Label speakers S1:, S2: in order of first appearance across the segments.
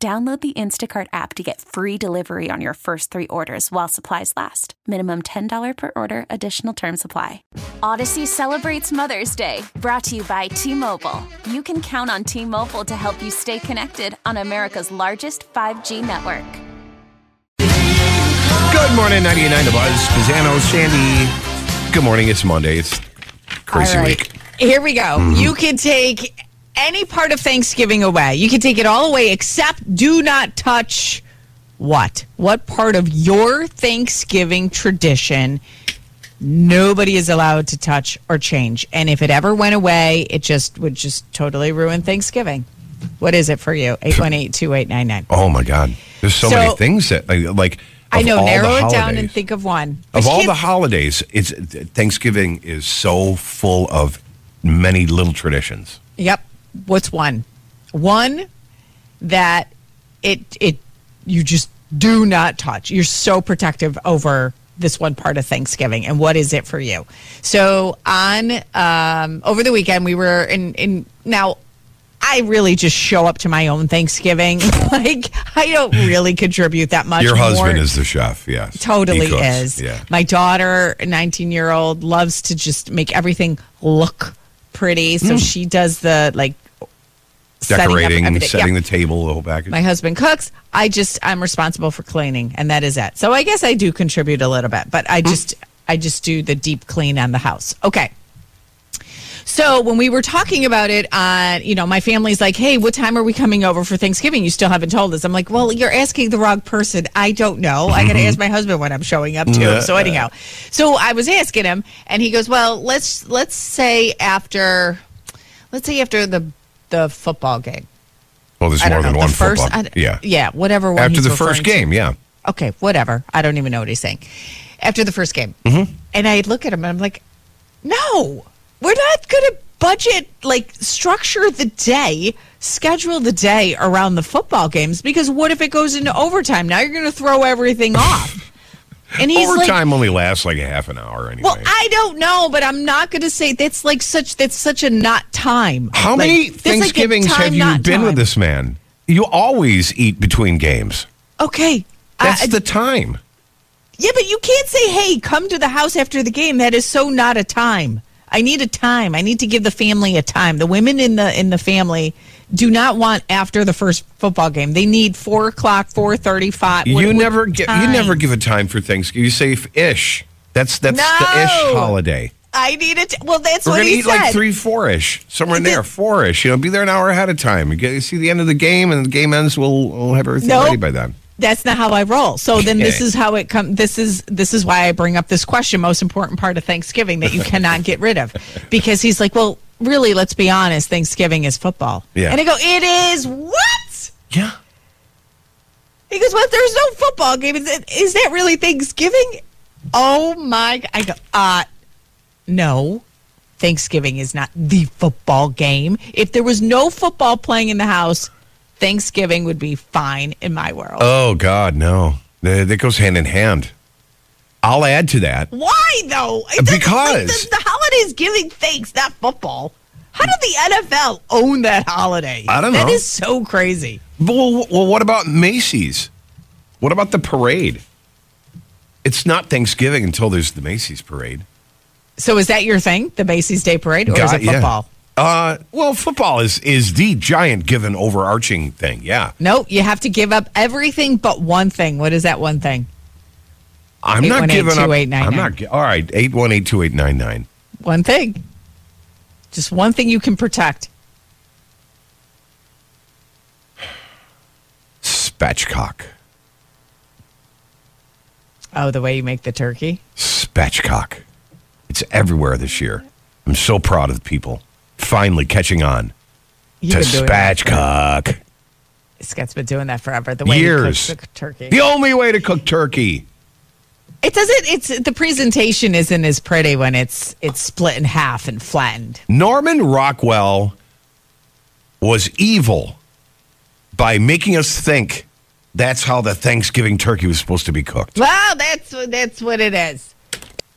S1: Download the Instacart app to get free delivery on your first three orders while supplies last. Minimum $10 per order, additional term supply. Audacy celebrates Mother's Day, brought to you by T Mobile. You can count on T Mobile to help you stay connected on America's largest 5G network.
S2: Good morning, 99 The Buzz. Pisano, Sandy. Good morning. It's Monday. It's crazy
S3: All right.
S2: week.
S3: Here we go.
S2: Mm-hmm.
S3: You can take any part of Thanksgiving away. You can take it all away except do not touch what? What part of your Thanksgiving tradition nobody is allowed to touch or change? And if it ever went away, it just would just totally ruin Thanksgiving. What is it for you? 818-2899.
S2: Oh, my God. There's so,
S3: So-
S2: many things that, like, like
S3: I know, narrow it down and think of one.
S2: Of all the holidays, it's Thanksgiving is so full of many little traditions.
S3: Yep. What's one? One that it it you just do not touch. You're so protective over this one part of Thanksgiving. And what is it for you? So on um, over the weekend we were in in now I really just show up to my own Thanksgiving. like I don't really contribute that much.
S2: Your husband is the chef, yes.
S3: Totally is.
S2: Yeah.
S3: My daughter, 19 year old, loves to just make everything look pretty. So she does the like.
S2: Decorating,
S3: everything.
S2: setting
S3: Yeah.
S2: the table, the whole package.
S3: My husband cooks. I just I'm responsible for cleaning, and that is it. So I guess I do contribute a little bit, but. I just I just do the deep clean on the house. Okay. So when we were talking about it, uh, you know, my family's like, "Hey, what time are we coming over for Thanksgiving? You still haven't told us." I'm like, "Well, you're asking the wrong person. I don't know. I got to ask my husband when I'm showing up too." So anyhow, so I was asking him, and he goes, "Well, let's let's say after, let's say after the the football game.
S2: well, there's more than
S3: know,
S2: one football.
S3: I-
S2: yeah.
S3: yeah, whatever. One
S2: After the first
S3: referring to.
S2: game, yeah.
S3: Okay, whatever. I don't even know what he's saying. After the first game. Mm-hmm. And I look at him and I'm like, no, we're not going to budget, like, structure the day, schedule the day around the football games because what if it goes into overtime? Now you're going to throw everything off. And he's like,
S2: Overtime only lasts like a half an hour anyway.
S3: well, I don't know, but I'm not going to say that's like such that's such a not time.
S2: How
S3: Like,
S2: many
S3: that's like
S2: Thanksgivings
S3: time,
S2: have you been with this man? You always eat between games.
S3: Okay,
S2: That's
S3: I-
S2: the time.
S3: Yeah, but you can't say, "Hey, come to the house after the game." That is so not a time. I need a time. I need to give the family a time. The women in the in the family do not want after the first football game. They need four o'clock, four thirty-five.
S2: You never give. You never give a time for Thanksgiving. You say ish. That's that's the ish holiday.
S3: I need it. Well, that's
S2: We're
S3: what
S2: gonna
S3: he
S2: eat
S3: said.
S2: like three, four ish, somewhere in
S3: The-
S2: there, four ish. You know, be there an hour ahead of time. You get you see the end of the game, and the game ends. We'll we'll have everything
S3: Nope.
S2: ready by then.
S3: That's not how I roll. So then this is how it comes. This is this is why I bring up this question. Most important part of Thanksgiving that you cannot get rid of, because he's like, well, really, let's be honest. Thanksgiving is football.
S2: Yeah.
S3: And I go, it is what?
S2: Yeah.
S3: He goes, well, there's no football game. Is, it, is that really Thanksgiving? Oh my! I go, uh, no. Thanksgiving is not the football game. If there was no football playing in the house, Thanksgiving would be fine in my world.
S2: Oh God, no. That goes hand in hand. I'll add to that.
S3: Why though?
S2: Because-
S3: like, the, the holiday's giving thanks, not football. How did the NFL own that holiday?
S2: I don't know.
S3: is so crazy.
S2: Well, well, what about Macy's? What about the parade? It's not Thanksgiving until there's the Macy's parade.
S3: So is that your thing, the Macy's Day Parade, or is
S2: God,
S3: it
S2: yeah.
S3: football?
S2: Uh, well, football is is the giant given overarching thing. Yeah,
S3: No, you have to give up everything but one thing. What is that one thing?
S2: I'm not giving up.
S3: 818-2899.
S2: I'm not. All right, eight one eight two eight nine nine.
S3: One thing. Just one thing you can protect.
S2: Spatchcock.
S3: Oh, the way you make the turkey?
S2: Spatchcock. It's everywhere this year. I'm so proud of the people finally catching on
S3: You've
S2: to
S3: been doing that for-
S2: spatchcock.
S3: Scott's been doing that forever. The way
S2: Years.
S3: he cooks the turkey.
S2: The only way to cook turkey.
S3: It doesn't. It's the presentation isn't as pretty when it's it's split in half and flattened.
S2: Norman Rockwell was evil by making us think that's how the Thanksgiving turkey was supposed to be cooked.
S3: Well, that's that's what it is.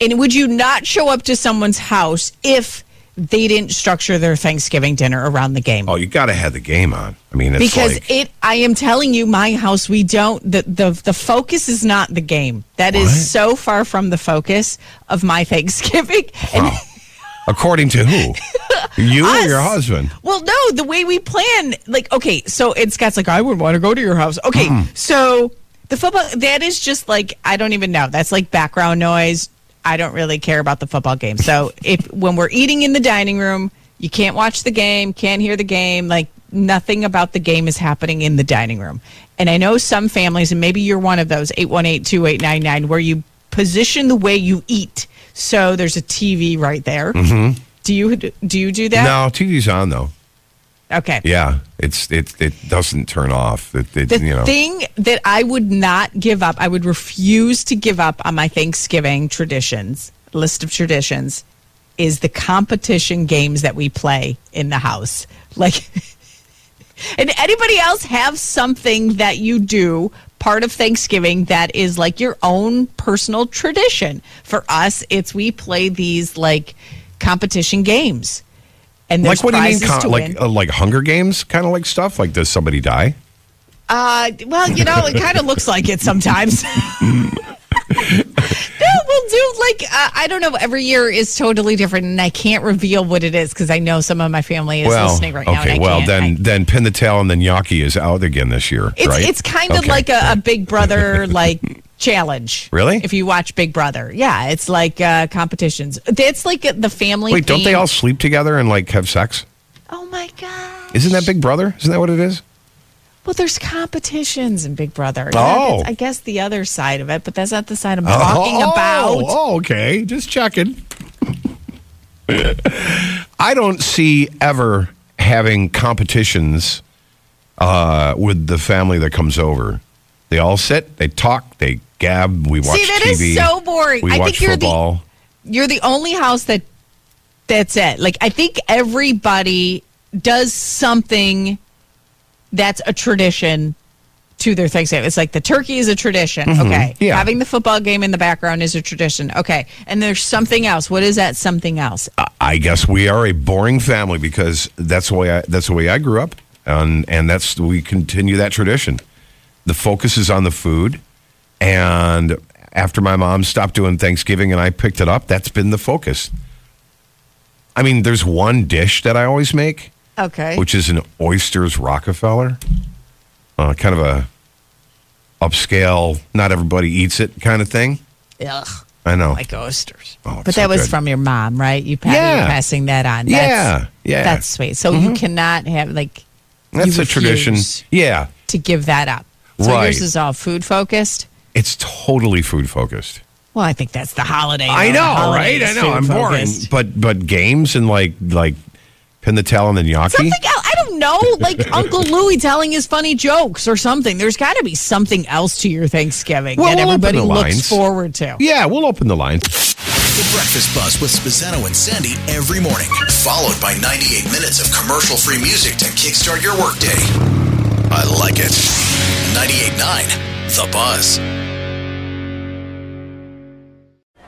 S3: And would you not show up to someone's house if they didn't structure their Thanksgiving dinner around the game?
S2: Oh, you got to have the game on. I mean, it's
S3: because
S2: like,
S3: it i am telling you my house we don't the, the the focus is not the game That is
S2: What?
S3: so far from the focus of my thanksgiving
S2: Wow. according to who? you or your husband?
S3: well no the way we plan like okay so and scott's like i wouldn't want to go to your house okay
S2: Hmm.
S3: so the football that is just like i don't even know that's like background noise i don't really care about the football game. So if when we're eating in the dining room you can't watch the game can't hear the game like nothing about the game is happening in the dining room. And i know some families and maybe you're one of those 818-2899 where you position the way you eat. So there's a tv right there. Mm-hmm. Do you do you do that?
S2: No, TV's on though.
S3: Okay
S2: Yeah, it's it it doesn't turn off. It, it,
S3: The
S2: you know.
S3: thing that I would not give up, I would refuse to give up on my Thanksgiving traditions, list of traditions, is the competition games that we play in the house. Like, and anybody else have something that you do part of Thanksgiving that is like your own personal tradition? For us, it's we play these like competition games. And there's
S2: like what do you mean? Con- like uh, like Hunger Games kind of like stuff? Like does somebody die?
S3: Uh, well, you know, it kind of looks like it sometimes. no, we'll do like uh, I don't know. Every year is totally different, and I can't reveal what it is because I know some of my family is
S2: well,
S3: listening right now.
S2: okay. well, then
S3: I-
S2: then pin the tail and then Yaki is out again this year,
S3: it's
S2: right?
S3: it's kind of
S2: Okay.
S3: like a, a Big Brother like challenge.
S2: Really?
S3: If you watch Big Brother, yeah, it's like uh, competitions. It's like the family.
S2: Wait, don't they all sleep together and like have sex?
S3: Oh my god!
S2: Isn't that Big Brother? Isn't that what it is?
S3: Well, there's competitions in Big Brother.
S2: Oh.
S3: I guess the other side of it, but that's not the side I'm talking
S2: oh,
S3: about.
S2: Oh, okay. Just checking. I don't see ever having competitions uh, with the family that comes over. They all sit, they talk, they gab, we watch
S3: See, that
S2: TV.
S3: is so boring.
S2: We
S3: I
S2: watch
S3: think you're the
S2: football.
S3: you're the only house that that's it. Like I think everybody does something that's a tradition to their Thanksgiving. It's like the turkey is a tradition. Okay.
S2: Mm-hmm. Yeah.
S3: Having the football game in the background is a tradition. Okay. And there's something else. What is that something else?
S2: I guess we are a boring family because that's the way I, that's the way I grew up, and and that's we continue that tradition. The focus is on the food, and after my mom stopped doing Thanksgiving and I picked it up, that's been the focus. I mean, there's one dish that I always make,
S3: Okay.
S2: which is an oysters Rockefeller, uh, kind of a upscale, not everybody eats it kind of thing.
S3: Ugh.
S2: I know.
S3: Like oysters.
S2: Oh,
S3: but
S2: so
S3: that was
S2: good.
S3: from your mom, right? You pa-
S2: Yeah.
S3: you're passing that on.
S2: Yeah, yeah.
S3: That's sweet. So you cannot have like
S2: that's a tradition. Yeah.
S3: to give that up. So
S2: Right.
S3: yours is all food focused.
S2: It's totally food focused.
S3: Well, I think that's the holiday.
S2: I know,
S3: holiday
S2: right? I know. I'm boring, but but games and like like pin the tail and then gnocchi.
S3: Something else. I don't know, like Uncle Louie telling his funny jokes or something. There's got to be something else to your Thanksgiving
S2: Well,
S3: that
S2: we'll open
S3: everybody
S2: the
S3: looks
S2: lines.
S3: forward to.
S2: Yeah, we'll open the lines.
S4: The Breakfast Buzz with Spazzano and Sandy every morning, followed by 98 minutes of commercial free music to kickstart your workday. I like it. 98.9 The Buzz.